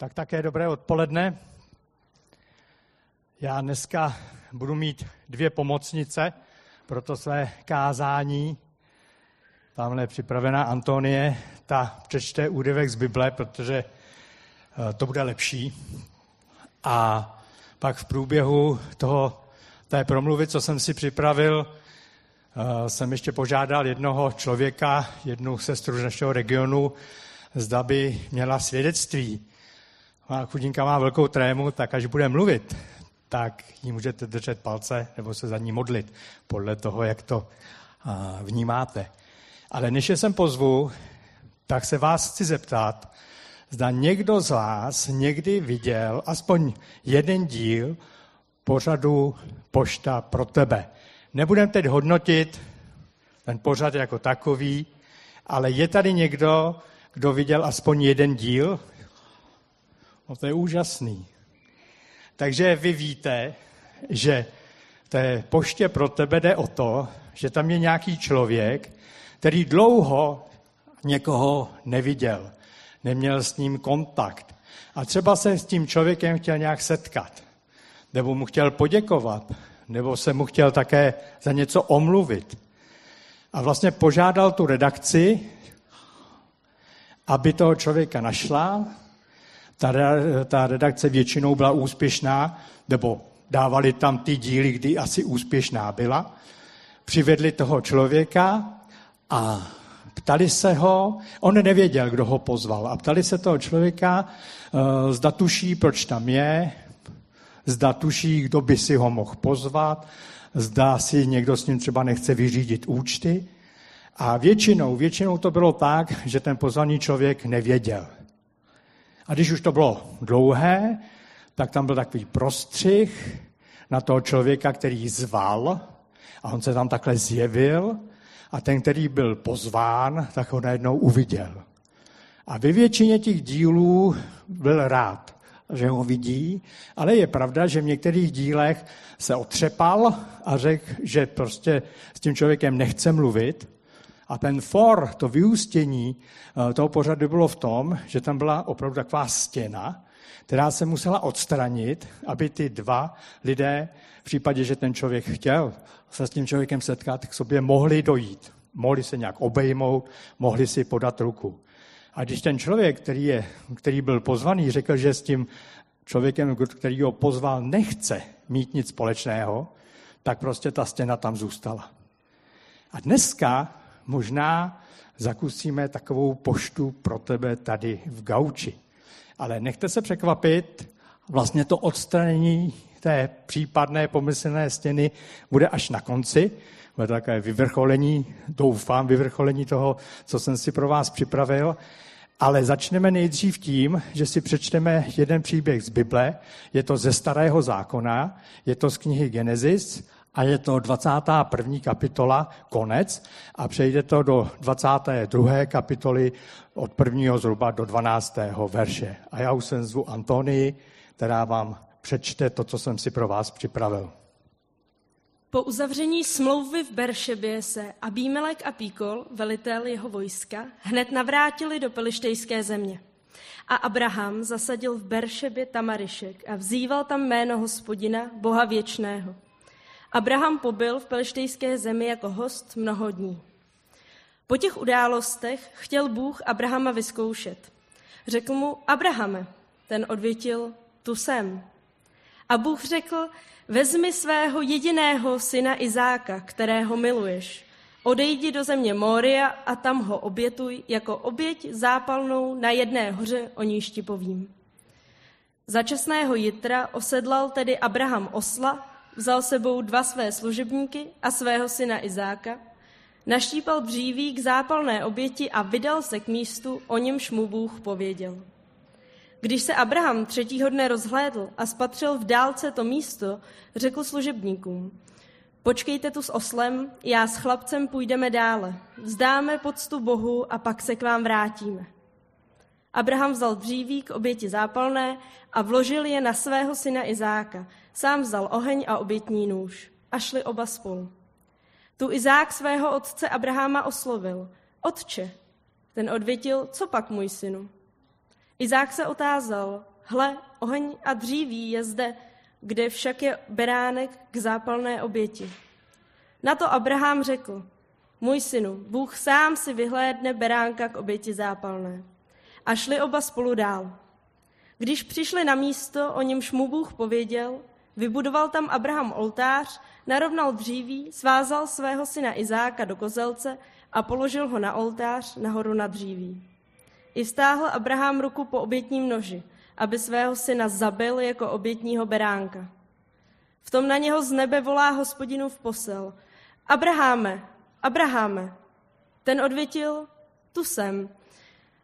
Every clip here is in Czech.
Tak také dobré odpoledne. Já dneska budu mít dvě pomocnice pro to své kázání. Tamhle je připravená Antonie, ta přečte úryvek z Bible, protože eh, to bude lepší. A pak v průběhu toho, té promluvy, co jsem si připravil, eh, jsem ještě požádal jednoho člověka, jednu sestru z našeho regionu, zda by měla svědectví a chudinka má velkou trému, tak až bude mluvit, tak jí můžete držet palce nebo se za ní modlit, podle toho, jak to vnímáte. Ale než je sem pozvu, tak se vás chci zeptat, zda někdo z vás někdy viděl aspoň jeden díl pořadu Pošta pro tebe. Nebudeme teď hodnotit ten pořad jako takový, ale je tady někdo, kdo viděl aspoň jeden díl No to je úžasný. Takže vy víte, že té poště pro tebe jde o to, že tam je nějaký člověk, který dlouho někoho neviděl, neměl s ním kontakt. A třeba se s tím člověkem chtěl nějak setkat, nebo mu chtěl poděkovat, nebo se mu chtěl také za něco omluvit. A vlastně požádal tu redakci, aby toho člověka našla, ta, ta redakce většinou byla úspěšná, nebo dávali tam ty díly, kdy asi úspěšná byla. Přivedli toho člověka a ptali se ho, on nevěděl, kdo ho pozval, a ptali se toho člověka, eh, zda tuší, proč tam je, zda tuší, kdo by si ho mohl pozvat, zda si někdo s ním třeba nechce vyřídit účty. A většinou, většinou to bylo tak, že ten pozvaný člověk nevěděl. A když už to bylo dlouhé, tak tam byl takový prostřih na toho člověka, který zval a on se tam takhle zjevil a ten, který byl pozván, tak ho najednou uviděl. A ve většině těch dílů byl rád, že ho vidí, ale je pravda, že v některých dílech se otřepal a řekl, že prostě s tím člověkem nechce mluvit a ten for, to vyústění eh, toho pořadu bylo v tom, že tam byla opravdu taková stěna, která se musela odstranit, aby ty dva lidé, v případě, že ten člověk chtěl se s tím člověkem setkat, k sobě mohli dojít. Mohli se nějak obejmout, mohli si podat ruku. A když ten člověk, který, je, který byl pozvaný, řekl, že s tím člověkem, který ho pozval, nechce mít nic společného, tak prostě ta stěna tam zůstala. A dneska možná zakusíme takovou poštu pro tebe tady v Gauči. Ale nechte se překvapit, vlastně to odstranění té případné pomyslné stěny bude až na konci. Bude to takové vyvrcholení, doufám, vyvrcholení toho, co jsem si pro vás připravil. Ale začneme nejdřív tím, že si přečteme jeden příběh z Bible. Je to ze Starého zákona, je to z knihy Genesis a je to 21. kapitola, konec, a přejde to do 22. kapitoly od prvního zhruba do 12. verše. A já už jsem zvu Antonii, která vám přečte to, co jsem si pro vás připravil. Po uzavření smlouvy v Beršebě se Abímelek a Píkol, velitel jeho vojska, hned navrátili do pelištejské země. A Abraham zasadil v Beršebě Tamarišek a vzýval tam jméno hospodina, Boha věčného – Abraham pobyl v pelištejské zemi jako host mnoho dní. Po těch událostech chtěl Bůh Abrahama vyzkoušet. Řekl mu, Abrahame, ten odvětil, tu jsem. A Bůh řekl, vezmi svého jediného syna Izáka, kterého miluješ. Odejdi do země Moria a tam ho obětuj jako oběť zápalnou na jedné hoře, o níž ti povím. Začasného jitra osedlal tedy Abraham osla vzal sebou dva své služebníky a svého syna Izáka, naštípal dříví k zápalné oběti a vydal se k místu, o němž mu Bůh pověděl. Když se Abraham třetího dne rozhlédl a spatřil v dálce to místo, řekl služebníkům, počkejte tu s oslem, já s chlapcem půjdeme dále, vzdáme poctu Bohu a pak se k vám vrátíme. Abraham vzal dříví k oběti zápalné a vložil je na svého syna Izáka. Sám vzal oheň a obětní nůž. A šli oba spolu. Tu Izák svého otce Abrahama oslovil. Otče. Ten odvětil, co pak můj synu? Izák se otázal, hle, oheň a dříví je zde, kde však je beránek k zápalné oběti. Na to Abraham řekl, můj synu, Bůh sám si vyhlédne beránka k oběti zápalné. A šli oba spolu dál. Když přišli na místo, o němž mu Bůh pověděl, vybudoval tam Abraham oltář, narovnal dříví, svázal svého syna Izáka do kozelce a položil ho na oltář nahoru na dříví. I stáhl Abraham ruku po obětním noži, aby svého syna zabil jako obětního beránka. V tom na něho z nebe volá hospodinův posel. Abraháme, Abraháme. Ten odvětil, tu jsem.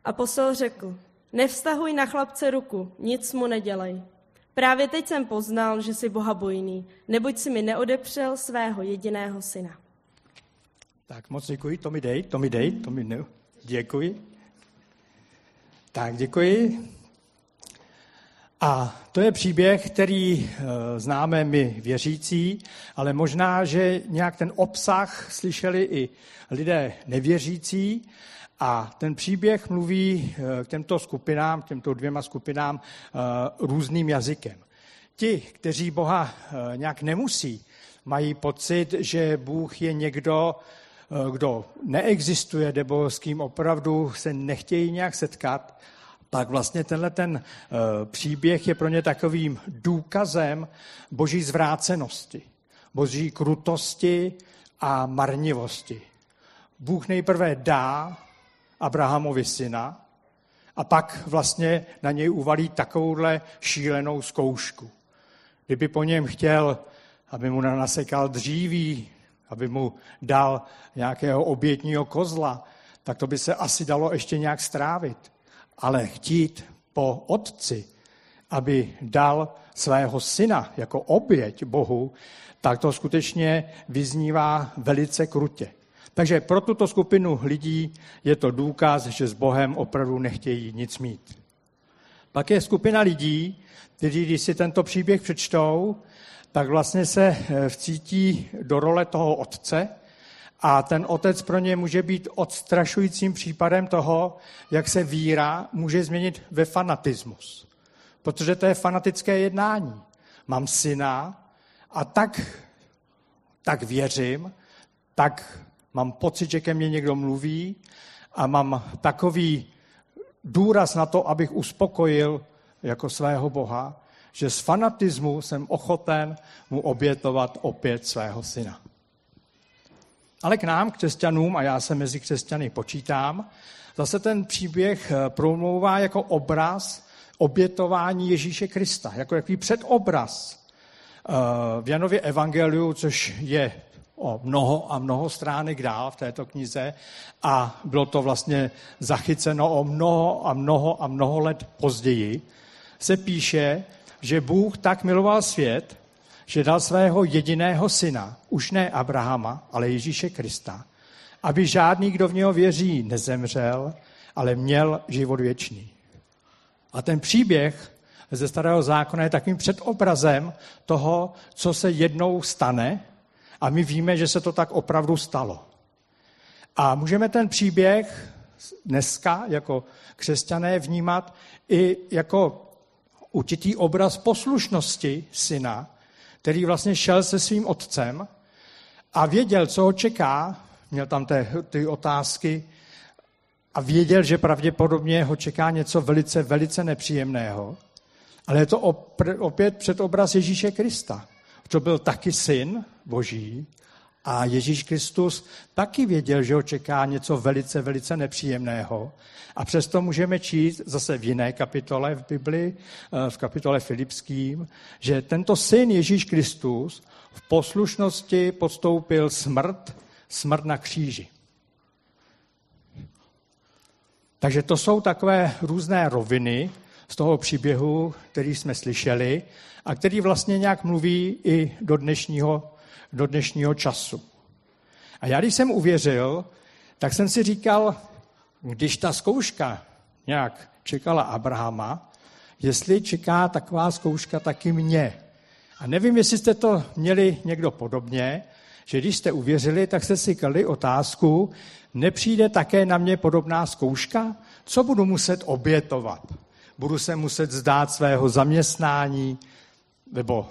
A posel řekl, nevztahuj na chlapce ruku, nic mu nedělej. Právě teď jsem poznal, že jsi bohabojný, neboť si mi neodepřel svého jediného syna. Tak moc děkuji, to mi dej, to mi dej, to mi ne... Děkuji. Tak, děkuji. A to je příběh, který eh, známe my věřící, ale možná, že nějak ten obsah slyšeli i lidé nevěřící. A ten příběh mluví eh, k těmto skupinám, k těmto dvěma skupinám eh, různým jazykem. Ti, kteří Boha nějak nemusí, mají pocit, že Bůh je někdo, kdo neexistuje, nebo s kým opravdu se nechtějí nějak setkat, tak vlastně tenhle ten eh, příběh je pro ně takovým důkazem boží zvrácenosti, boží krutosti a marnivosti. Bůh nejprve dá Abrahamovi syna a pak vlastně na něj uvalí takovouhle šílenou zkoušku. Kdyby po něm chtěl, aby mu nasekal dříví, aby mu dal nějakého obětního kozla, tak to by se asi dalo ještě nějak strávit ale chtít po otci, aby dal svého syna jako oběť Bohu, tak to skutečně vyznívá velice krutě. Takže pro tuto skupinu lidí je to důkaz, že s Bohem opravdu nechtějí nic mít. Pak je skupina lidí, kteří, když si tento příběh přečtou, tak vlastně se eh, vcítí do role toho otce, a ten otec pro ně může být odstrašujícím případem toho, jak se víra může změnit ve fanatismus. Protože to je fanatické jednání. Mám syna a tak, tak věřím, tak mám pocit, že ke mně někdo mluví a mám takový důraz na to, abych uspokojil jako svého Boha, že z fanatismu jsem ochoten mu obětovat opět svého syna. Ale k nám, křesťanům, a já se mezi křesťany počítám, zase ten příběh eh, promlouvá jako obraz obětování Ježíše Krista, jako jaký předobraz. Eh, v Janově evangeliu, což je o mnoho a mnoho stránek dál v této knize a bylo to vlastně zachyceno o mnoho a mnoho a mnoho let později, se píše, že Bůh tak miloval svět, že dal svého jediného syna, už ne Abrahama, ale Ježíše Krista, aby žádný, kdo v něho věří, nezemřel, ale měl život věčný. A ten příběh ze starého zákona je takovým předobrazem toho, co se jednou stane a my víme, že se to tak opravdu stalo. A můžeme ten příběh dneska jako křesťané vnímat i jako určitý obraz poslušnosti syna, který vlastně šel se svým otcem a věděl, co ho čeká, měl tam ty, ty otázky a věděl, že pravděpodobně ho čeká něco velice, velice nepříjemného. Ale je to opět předobraz Ježíše Krista. To byl taky syn Boží a Ježíš Kristus taky věděl, že ho čeká něco velice, velice nepříjemného. A přesto můžeme číst zase v jiné kapitole v Bibli, eh, v kapitole Filipským, že tento syn Ježíš Kristus v poslušnosti podstoupil smrt, smrt na kříži. Takže to jsou takové různé roviny z toho příběhu, který jsme slyšeli a který vlastně nějak mluví i do dnešního do dnešního času. A já, když jsem uvěřil, tak jsem si říkal, když ta zkouška nějak čekala Abrahama, jestli čeká taková zkouška taky mě. A nevím, jestli jste to měli někdo podobně, že když jste uvěřili, tak jste si kladli otázku, nepřijde také na mě podobná zkouška? Co budu muset obětovat? Budu se muset zdát svého zaměstnání nebo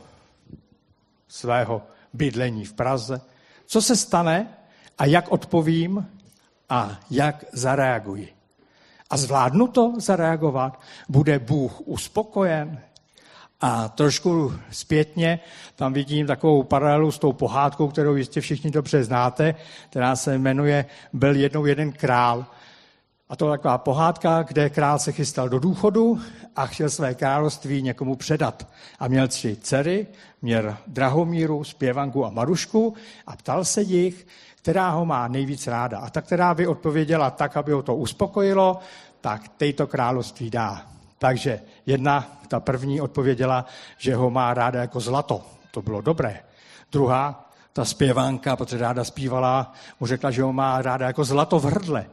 svého bydlení v Praze. Co se stane a jak odpovím a jak zareaguji. A zvládnu to zareagovat? Bude Bůh uspokojen? A trošku zpětně tam vidím takovou paralelu s tou pohádkou, kterou jistě všichni dobře znáte, která se jmenuje Byl jednou jeden král. A to je taková pohádka, kde král se chystal do důchodu a chtěl své království někomu předat. A měl tři dcery, měl Drahomíru, Zpěvanku a Marušku a ptal se jich, která ho má nejvíc ráda. A ta, která by odpověděla tak, aby ho to uspokojilo, tak tejto království dá. Takže jedna, ta první odpověděla, že ho má ráda jako zlato. To bylo dobré. Druhá, ta zpěvánka, protože ráda zpívala, mu řekla, že ho má ráda jako zlato v hrdle.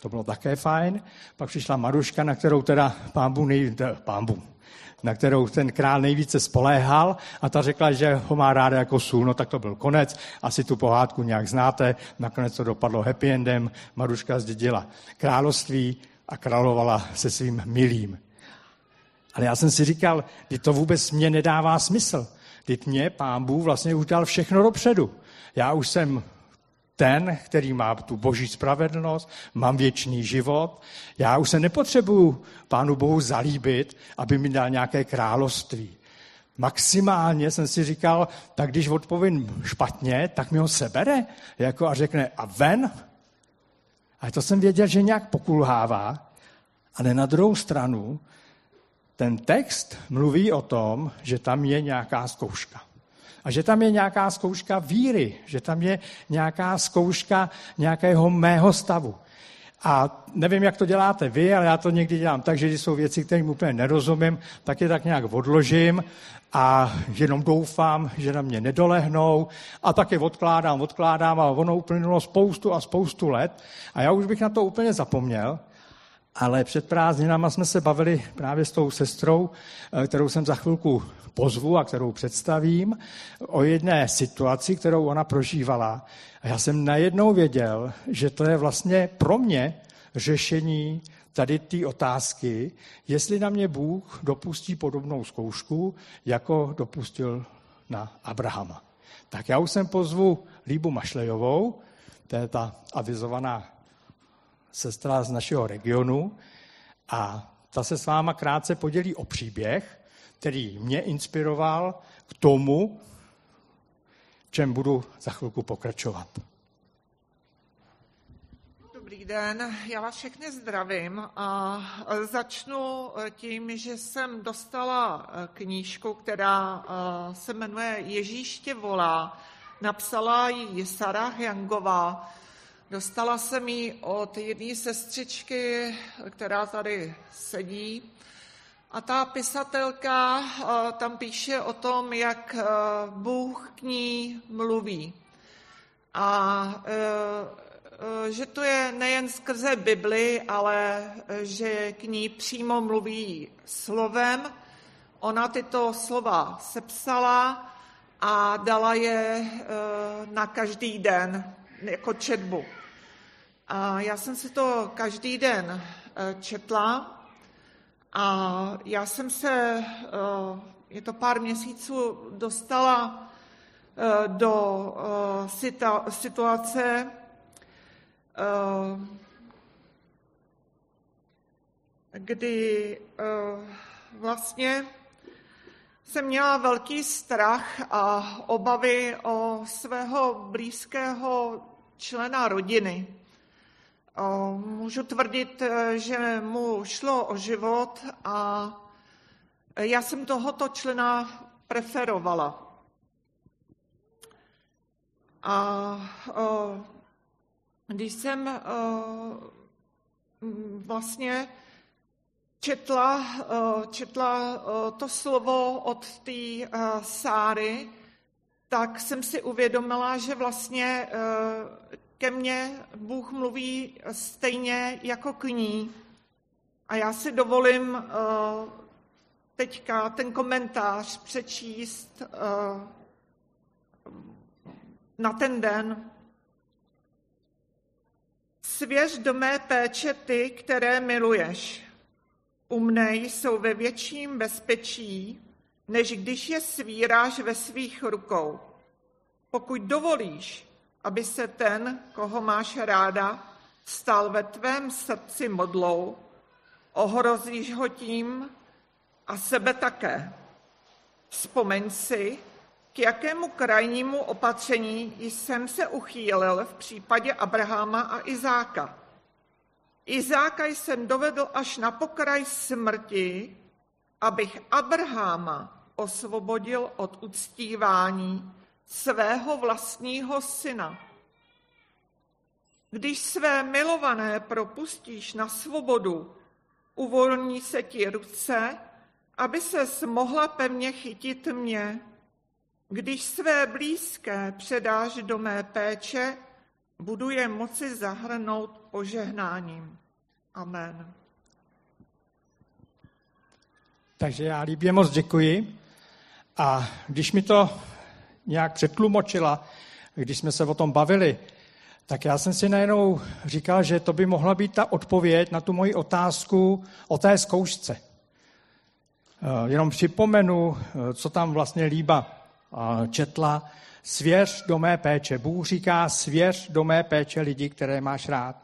To bylo také fajn. Pak přišla Maruška, na kterou teda pámbu, nej, pámbu, na kterou ten král nejvíce spoléhal a ta řekla, že ho má ráda jako sůl, no tak to byl konec. Asi tu pohádku nějak znáte, nakonec to dopadlo happy endem, Maruška zdědila království a královala se svým milým. Ale já jsem si říkal, že to vůbec mě nedává smysl. Teď mě pán Bůh vlastně už dal všechno dopředu. Já už jsem ten, který má tu boží spravedlnost, mám věčný život. Já už se nepotřebuju pánu Bohu zalíbit, aby mi dal nějaké království. Maximálně jsem si říkal, tak když odpovím špatně, tak mi ho sebere jako a řekne a ven. A to jsem věděl, že nějak pokulhává, ale na druhou stranu ten text mluví o tom, že tam je nějaká zkouška. A že tam je nějaká zkouška víry, že tam je nějaká zkouška nějakého mého stavu. A nevím, jak to děláte vy, ale já to někdy dělám tak, že když jsou věci, kterým úplně nerozumím, tak je tak nějak odložím a jenom doufám, že na mě nedolehnou a taky odkládám, odkládám a ono uplynulo spoustu a spoustu let a já už bych na to úplně zapomněl. Ale před prázdninama jsme se bavili právě s tou sestrou, eh, kterou jsem za chvilku pozvu a kterou představím, o jedné situaci, kterou ona prožívala. A já jsem najednou věděl, že to je vlastně pro mě řešení tady ty otázky, jestli na mě Bůh dopustí podobnou zkoušku, jako dopustil na Abrahama. Tak já už jsem pozvu Líbu Mašlejovou, to je ta avizovaná sestra z našeho regionu a ta se s váma krátce podělí o příběh, který mě inspiroval k tomu, čem budu za chvilku pokračovat. Dobrý den, já vás všechny zdravím a začnu tím, že jsem dostala knížku, která se jmenuje Ježíš tě volá. Napsala ji Sarah Jangová Dostala jsem ji od jedné sestřičky, která tady sedí. A ta pisatelka eh, tam píše o tom, jak eh, Bůh k ní mluví. A eh, že to je nejen skrze Bibli, ale že k ní přímo mluví slovem. Ona tyto slova sepsala a dala je na každý den jako četbu. A já jsem si to každý den eh, četla a já jsem se, eh, je to pár měsíců, dostala eh, do situace, kdy vlastně jsem měla velký strach a obavy o svého blízkého člena rodiny. Můžu tvrdit, eh, že mu šlo o život a já jsem tohoto člena preferovala. A když jsem vlastně četla, četla to slovo od té Sáry, tak jsem si uvědomila, že vlastně ke mně Bůh mluví stejně jako k ní. A já si dovolím uh, teďka ten komentář přečíst uh, na ten den. Svěř do mé péče ty, které miluješ. u mne jsou ve větším bezpečí, než když je svíráš ve svých rukou. Pokud dovolíš, aby se ten, koho máš ráda, stal ve tvém srdci modlou, ohrozíš ho tím a sebe také. Vzpomeň si, k jakému krajnímu opatření jsem se uchýlil v případě Abrahama a Izáka. Izáka jsem dovedl až na pokraj smrti, abych Abrahama osvobodil od uctívání svého vlastního syna. Když své milované propustíš na svobodu, uvolní se ti ruce, aby se mohla pevně chytit mě. Když své blízké předáš do mé péče, budu je moci zahrnout požehnáním. Amen. Takže já líbě moc děkuji. A když mi to nějak přetlumočila, když jsme se o tom bavili, tak já jsem si najednou říkal, že to by mohla být ta odpověď na tu moji otázku o té zkoušce. Eh, jenom připomenu, eh, co tam vlastně Líba eh, četla. Svěř do mé péče. Bůh říká, svěř do mé péče lidi, které máš rád.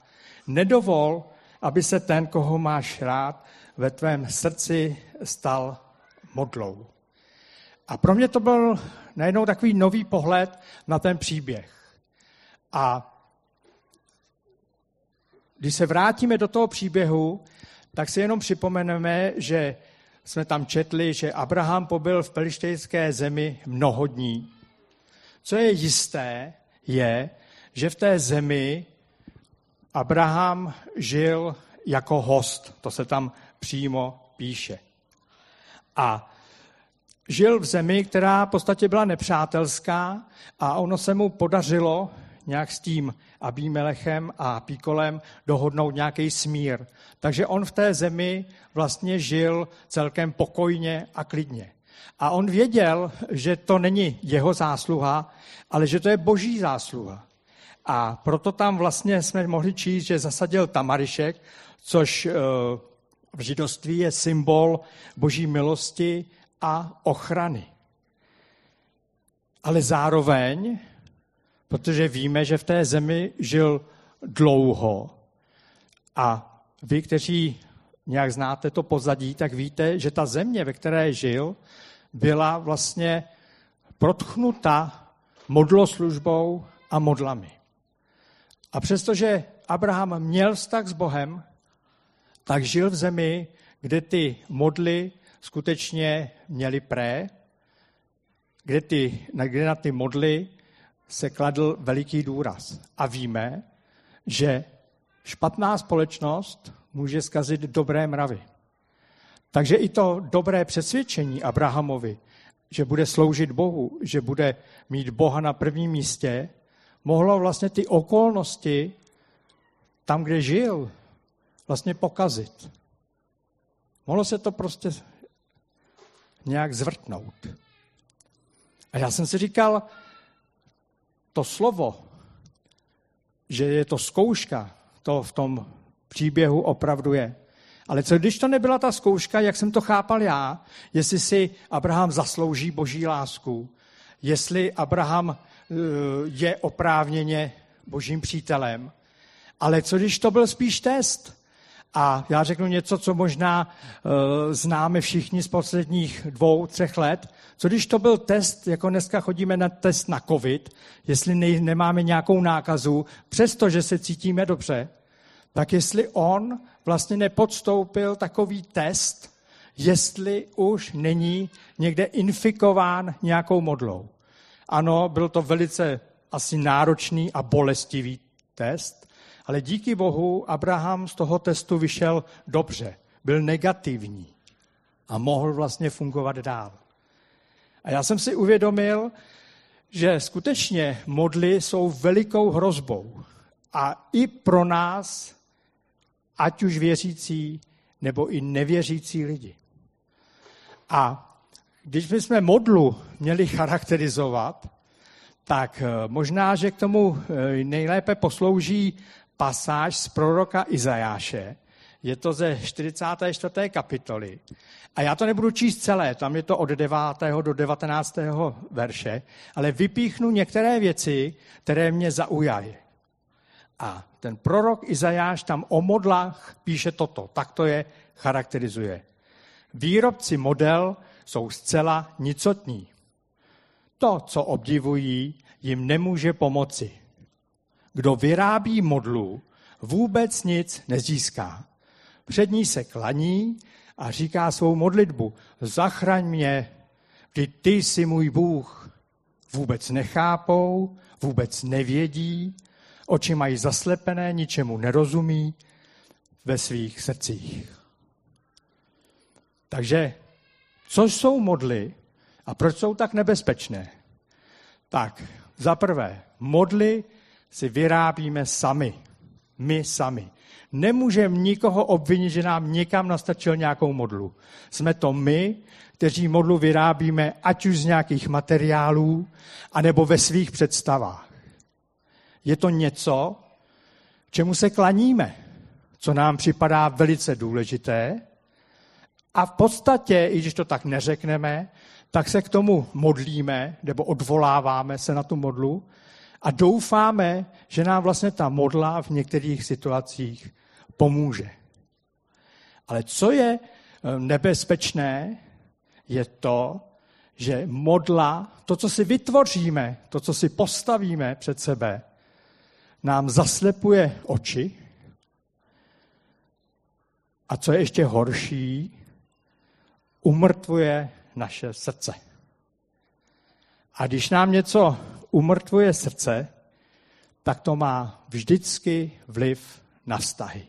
Nedovol, aby se ten, koho máš rád, ve tvém srdci stal modlou. A pro mě to byl najednou takový nový pohled na ten příběh. A když se vrátíme do toho příběhu, tak si jenom připomeneme, že jsme tam četli, že Abraham pobyl v pelištejské zemi mnoho dní. Co je jisté, je, že v té zemi Abraham žil jako host. To se tam přímo píše. A žil v zemi, která v podstatě byla nepřátelská a ono se mu podařilo nějak s tím Abímelechem a Píkolem dohodnout nějaký smír. Takže on v té zemi vlastně žil celkem pokojně a klidně. A on věděl, že to není jeho zásluha, ale že to je boží zásluha. A proto tam vlastně jsme mohli číst, že zasadil tamarišek, což eh, v židovství je symbol boží milosti a ochrany. Ale zároveň, protože víme, že v té zemi žil dlouho a vy, kteří nějak znáte to pozadí, tak víte, že ta země, ve které žil, byla vlastně protchnuta modloslužbou a modlami. A přestože Abraham měl vztah s Bohem, tak žil v zemi, kde ty modly skutečně měly pré, kde, ty, kde na ty modly se kladl veliký důraz. A víme, že špatná společnost může zkazit dobré mravy. Takže i to dobré přesvědčení Abrahamovi, že bude sloužit Bohu, že bude mít Boha na prvním místě, mohlo vlastně ty okolnosti tam, kde žil, vlastně pokazit. Mohlo se to prostě nějak zvrtnout. A já jsem si říkal, to slovo, že je to zkouška, to v tom příběhu opravdu je. Ale co když to nebyla ta zkouška, jak jsem to chápal já, jestli si Abraham zaslouží boží lásku, jestli Abraham eh, je oprávněně božím přítelem, ale co když to byl spíš test? A já řeknu něco, co možná uh, známe všichni z posledních dvou, třech let. Co když to byl test, jako dneska chodíme na test na COVID, jestli ne, nemáme nějakou nákazu, přestože se cítíme dobře, tak jestli on vlastně nepodstoupil takový test, jestli už není někde infikován nějakou modlou. Ano, byl to velice asi náročný a bolestivý test, ale díky Bohu Abraham z toho testu vyšel dobře, byl negativní a mohl vlastně fungovat dál. A já jsem si uvědomil, že skutečně modly jsou velikou hrozbou. A i pro nás, ať už věřící nebo i nevěřící lidi. A když bychom modlu měli charakterizovat, tak eh, možná, že k tomu eh, nejlépe poslouží pasáž z proroka Izajáše, Je to ze 44. kapitoly. A já to nebudu číst celé, tam je to od 9. do 19. verše, ale vypíchnu některé věci, které mě zaujaly. A ten prorok Izajáš tam o modlách píše toto, tak to je charakterizuje. Výrobci model jsou zcela nicotní. To, co obdivují, jim nemůže pomoci. Kdo vyrábí modlu, vůbec nic nezíská. Před ní se klaní a říká svou modlitbu, zachraň mě, kdy ty jsi můj Bůh. Vůbec nechápou, vůbec nevědí, oči mají zaslepené, ničemu nerozumí ve svých srdcích. Takže, co jsou modly a proč jsou tak nebezpečné? Tak, za prvé, modly si vyrábíme sami. My sami. Nemůžeme nikoho obvinit, že nám někam nastačil nějakou modlu. Jsme to my, kteří modlu vyrábíme ať už z nějakých materiálů, anebo ve svých představách. Je to něco, čemu se klaníme, co nám připadá velice důležité. A v podstatě, i když to tak neřekneme, tak se k tomu modlíme, nebo odvoláváme se na tu modlu a doufáme, že nám vlastně ta modla v některých situacích pomůže. Ale co je eh, nebezpečné, je to, že modla, to, co si vytvoříme, to, co si postavíme před sebe, nám zaslepuje oči. A co je ještě horší, umrtvuje naše srdce. A když nám něco umrtvuje srdce, tak to má vždycky vliv na vztahy.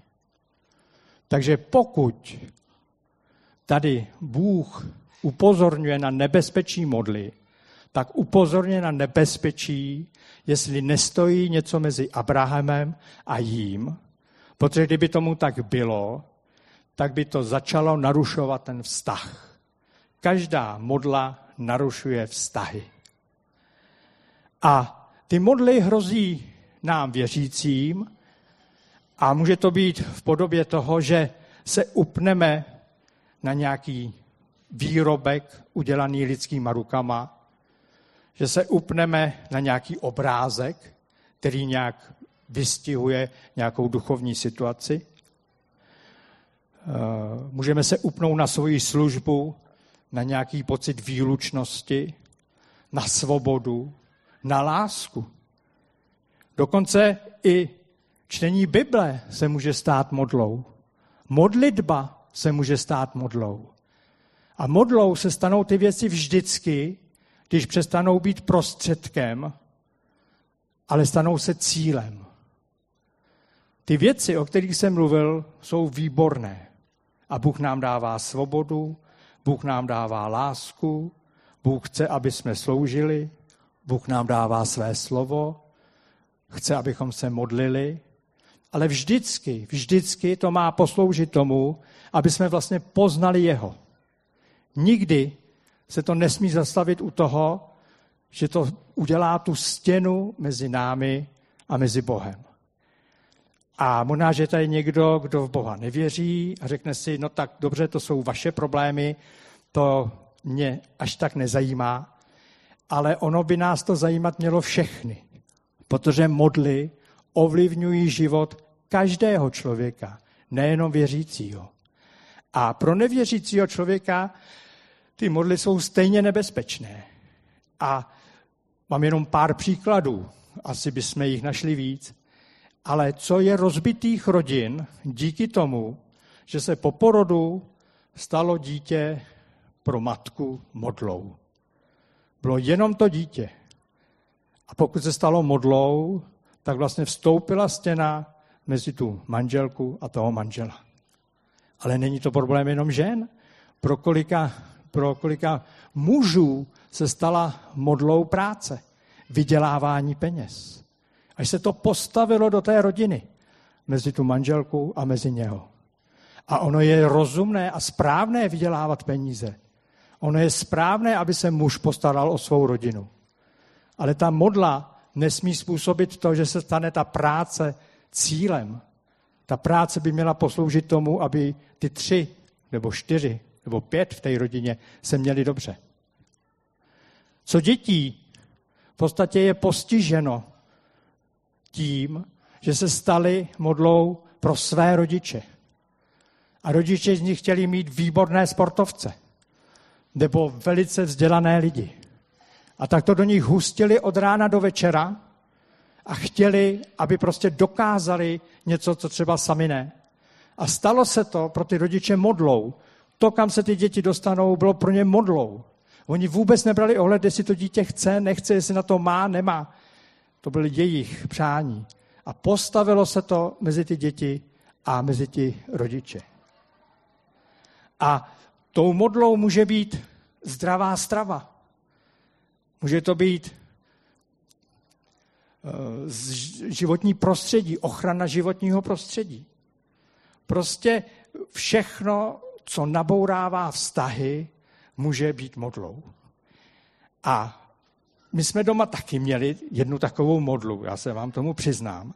Takže pokud tady Bůh upozorňuje na nebezpečí modly, tak upozorňuje na nebezpečí, jestli nestojí něco mezi Abrahamem a jím, protože kdyby tomu tak bylo, tak by to začalo narušovat ten vztah. Každá modla narušuje vztahy. A ty modly hrozí nám věřícím a může to být v podobě toho, že se upneme na nějaký výrobek udělaný lidskýma rukama, že se upneme na nějaký obrázek, který nějak vystihuje nějakou duchovní situaci. Eh, můžeme se upnout na svoji službu, na nějaký pocit výlučnosti, na svobodu, na lásku. Dokonce i čtení Bible se může stát modlou. Modlitba se může stát modlou. A modlou se stanou ty věci vždycky, když přestanou být prostředkem, ale stanou se cílem. Ty věci, o kterých jsem mluvil, jsou výborné. A Bůh nám dává svobodu, Bůh nám dává lásku, Bůh chce, aby jsme sloužili, Bůh nám dává své slovo, chce, abychom se modlili, ale vždycky, vždycky to má posloužit tomu, aby jsme vlastně poznali Jeho. Nikdy se to nesmí zastavit u toho, že to udělá tu stěnu mezi námi a mezi Bohem. A možná, že tady někdo, kdo v Boha nevěří a řekne si, no tak dobře, to jsou vaše problémy, to mě až tak nezajímá, ale ono by nás to zajímat mělo všechny, protože modly ovlivňují život každého člověka, nejenom věřícího. A pro nevěřícího člověka ty modly jsou stejně nebezpečné. A mám jenom pár příkladů, asi bychom jich našli víc. Ale co je rozbitých rodin díky tomu, že se po porodu stalo dítě pro matku modlou. Bylo jenom to dítě. A pokud se stalo modlou, tak vlastně vstoupila stěna mezi tu manželku a toho manžela. Ale není to problém jenom žen. Pro kolika, pro kolika mužů se stala modlou práce, vydělávání peněz. Až se to postavilo do té rodiny, mezi tu manželku a mezi něho. A ono je rozumné a správné vydělávat peníze. Ono je správné, aby se muž postaral o svou rodinu. Ale ta modla nesmí způsobit to, že se stane ta práce cílem. Ta práce by měla posloužit tomu, aby ty tři nebo čtyři nebo pět v té rodině se měli dobře. Co dětí v podstatě je postiženo tím, že se stali modlou pro své rodiče. A rodiče z nich chtěli mít výborné sportovce nebo velice vzdělané lidi. A tak to do nich hustili od rána do večera a chtěli, aby prostě dokázali něco, co třeba sami ne. A stalo se to pro ty rodiče modlou. To, kam se ty děti dostanou, bylo pro ně modlou. Oni vůbec nebrali ohled, jestli to dítě chce, nechce, jestli na to má, nemá. To byly jejich přání. A postavilo se to mezi ty děti a mezi ty rodiče. A tou modlou může být zdravá strava. Může to být eh, životní prostředí, ochrana životního prostředí. Prostě všechno, co nabourává vztahy, může být modlou. A my jsme doma taky měli jednu takovou modlu, já se vám tomu přiznám.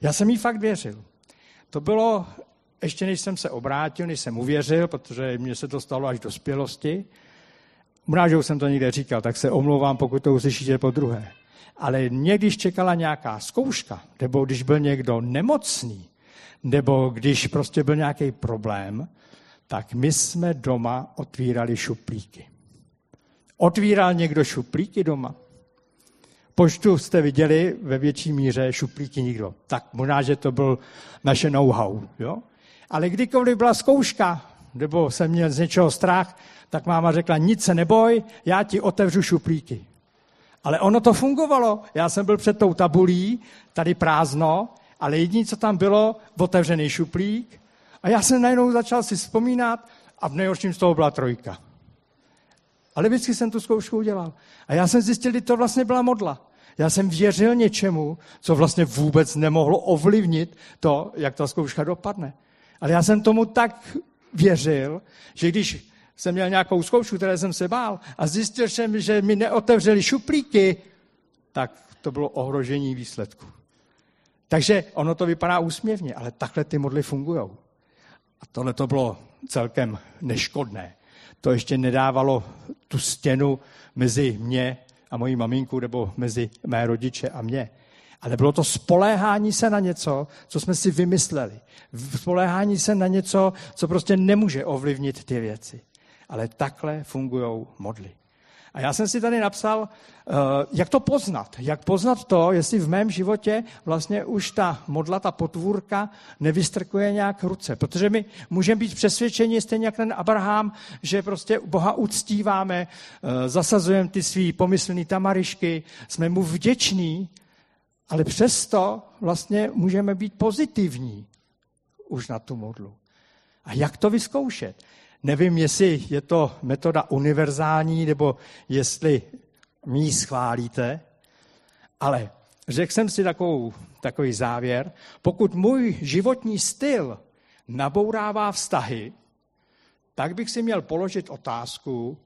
Já jsem jí fakt věřil. To bylo, ještě než jsem se obrátil, než jsem uvěřil, protože mně se to stalo až do spělosti. Možná, že už jsem to někde říkal, tak se omlouvám, pokud to uslyšíte po druhé. Ale mě, když čekala nějaká zkouška, nebo když byl někdo nemocný, nebo když prostě byl nějaký problém, tak my jsme doma otvírali šuplíky. Otvíral někdo šuplíky doma? Poštu jste viděli ve větší míře šuplíky nikdo. Tak možná, že to byl naše know-how. Jo? Ale kdykoliv byla zkouška, nebo jsem měl z něčeho strach, tak máma řekla, nic se neboj, já ti otevřu šuplíky. Ale ono to fungovalo. Já jsem byl před tou tabulí, tady prázdno, ale jediné, co tam bylo, otevřený šuplík. A já jsem najednou začal si vzpomínat a v nejhorším z toho byla trojka. Ale vždycky jsem tu zkoušku udělal. A já jsem zjistil, že to vlastně byla modla. Já jsem věřil něčemu, co vlastně vůbec nemohlo ovlivnit to, jak ta zkouška dopadne. Ale já jsem tomu tak věřil, že když jsem měl nějakou zkoušku, které jsem se bál a zjistil jsem, že mi neotevřeli šuplíky, tak to bylo ohrožení výsledku. Takže ono to vypadá úsměvně, ale takhle ty modly fungují. A tohle to bylo celkem neškodné. To ještě nedávalo tu stěnu mezi mě a mojí maminku nebo mezi mé rodiče a mě. Ale bylo to spoléhání se na něco, co jsme si vymysleli. Spoléhání se na něco, co prostě nemůže ovlivnit ty věci. Ale takhle fungují modly. A já jsem si tady napsal, eh, jak to poznat. Jak poznat to, jestli v mém životě vlastně už ta modla, ta potvůrka nevystrkuje nějak ruce. Protože my můžeme být přesvědčeni, stejně jak ten Abraham, že prostě Boha uctíváme, eh, zasazujeme ty svý pomyslný tamarišky, jsme mu vděční, ale přesto vlastně můžeme být pozitivní už na tu modlu. A jak to vyzkoušet? Nevím, jestli je to metoda univerzální, nebo jestli mi schválíte, ale řekl jsem si takovou, takový závěr. Pokud můj životní styl nabourává vztahy, tak bych si měl položit otázku,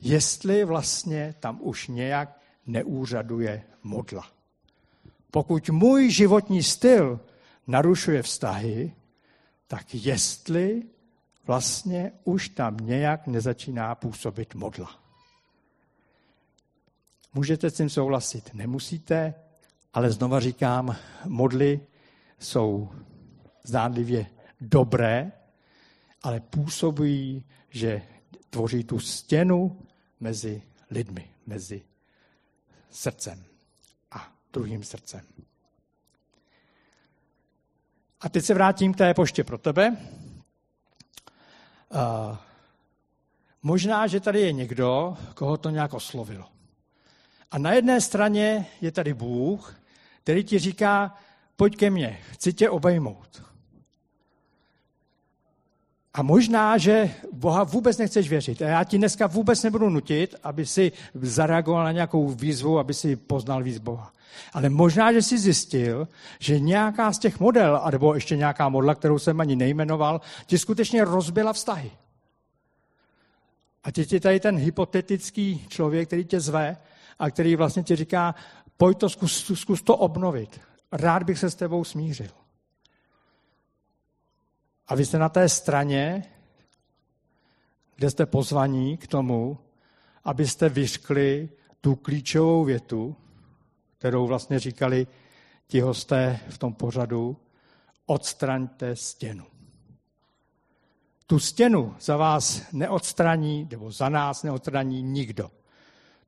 jestli vlastně tam už nějak neúřaduje modla. Pokud můj životní styl narušuje vztahy, tak jestli vlastně už tam nějak nezačíná působit modla. Můžete s tím souhlasit, nemusíte, ale znova říkám, modly jsou zdánlivě dobré, ale působují, že tvoří tu stěnu mezi lidmi, mezi srdcem druhým srdcem. A teď se vrátím k té poště pro tebe. Uh, možná, že tady je někdo, koho to nějak oslovilo. A na jedné straně je tady Bůh, který ti říká, pojď ke mně, chci tě obejmout. A možná, že Boha vůbec nechceš věřit. A já ti dneska vůbec nebudu nutit, aby si zareagoval na nějakou výzvu, aby si poznal víc Boha. Ale možná, že si zjistil, že nějaká z těch model, nebo ještě nějaká modla, kterou jsem ani nejmenoval, ti skutečně rozbila vztahy. A teď je tady ten hypotetický člověk, který tě zve a který vlastně ti říká, pojď to, zkus, zkus to obnovit. Rád bych se s tebou smířil. A vy jste na té straně, kde jste pozvaní k tomu, abyste vyškli tu klíčovou větu, kterou vlastně říkali ti hosté v tom pořadu, odstraňte stěnu. Tu stěnu za vás neodstraní, nebo za nás neodstraní nikdo.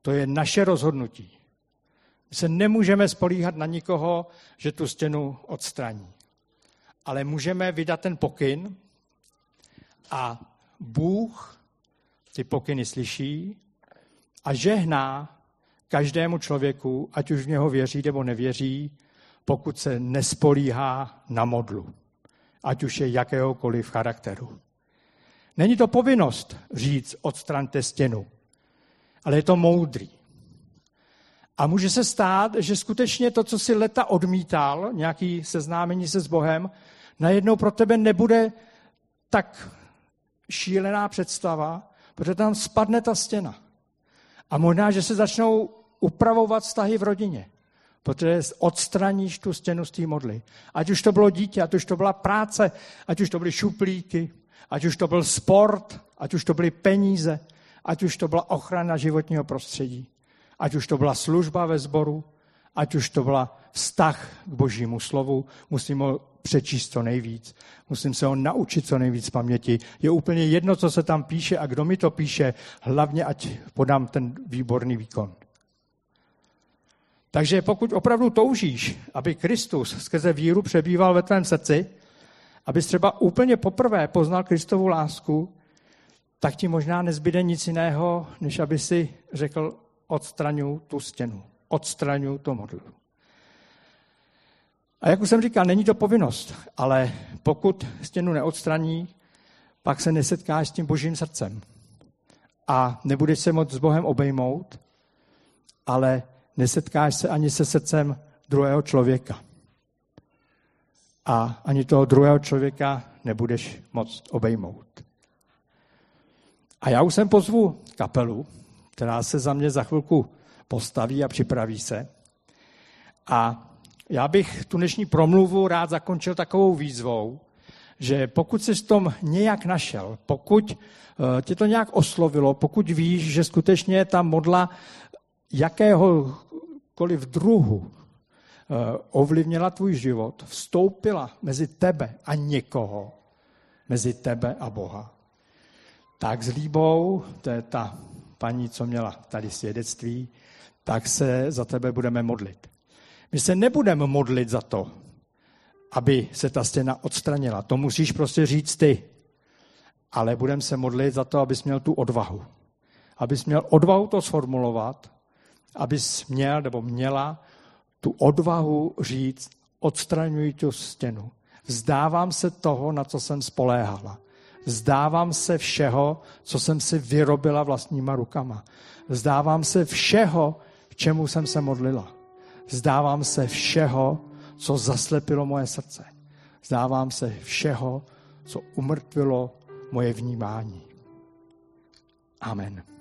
To je naše rozhodnutí. My se nemůžeme spolíhat na nikoho, že tu stěnu odstraní. Ale můžeme vydat ten pokyn a Bůh ty pokyny slyší a žehná každému člověku, ať už v něho věří nebo nevěří, pokud se nespolíhá na modlu, ať už je jakéhokoliv charakteru. Není to povinnost říct odstraňte stěnu, ale je to moudrý. A může se stát, že skutečně to, co si leta odmítal, nějaký seznámení se s Bohem, najednou pro tebe nebude tak šílená představa, protože tam spadne ta stěna. A možná, že se začnou upravovat vztahy v rodině, protože odstraníš tu stěnu z té modly. Ať už to bylo dítě, ať už to byla práce, ať už to byly šuplíky, ať už to byl sport, ať už to byly peníze, ať už to byla ochrana životního prostředí, ať už to byla služba ve sboru, ať už to byla vztah k božímu slovu, musím ho přečíst co nejvíc, musím se ho naučit co nejvíc paměti. Je úplně jedno, co se tam píše a kdo mi to píše, hlavně ať podám ten výborný výkon. Takže pokud opravdu toužíš, aby Kristus skrze víru přebýval ve tvém srdci, abys třeba úplně poprvé poznal Kristovu lásku, tak ti možná nezbyde nic jiného, než aby si řekl, odstraňu tu stěnu, odstraňu to modlu. A jak už jsem říkal, není to povinnost, ale pokud stěnu neodstraní, pak se nesetkáš s tím božím srdcem. A nebudeš se moc s Bohem obejmout, ale nesetkáš se ani se srdcem druhého člověka. A ani toho druhého člověka nebudeš moc obejmout. A já už jsem pozvu kapelu, která se za mě za chvilku postaví a připraví se. A já bych tu dnešní promluvu rád zakončil takovou výzvou, že pokud jsi v tom nějak našel, pokud eh, tě to nějak oslovilo, pokud víš, že skutečně ta modla jakéhokoliv druhu eh, ovlivnila tvůj život, vstoupila mezi tebe a někoho, mezi tebe a Boha, tak s líbou, to je ta paní, co měla tady svědectví, tak se za tebe budeme modlit. My se nebudeme modlit za to, aby se ta stěna odstranila. To musíš prostě říct ty. Ale budeme se modlit za to, abys měl tu odvahu. Abys měl odvahu to sformulovat, abys měl nebo měla tu odvahu říct, odstraňuji tu stěnu. Vzdávám se toho, na co jsem spoléhala. Vzdávám se všeho, co jsem si vyrobila vlastníma rukama. Vzdávám se všeho, k čemu jsem se modlila. Vzdávám se všeho, co zaslepilo moje srdce. Vzdávám se všeho, co umrtvilo moje vnímání. Amen.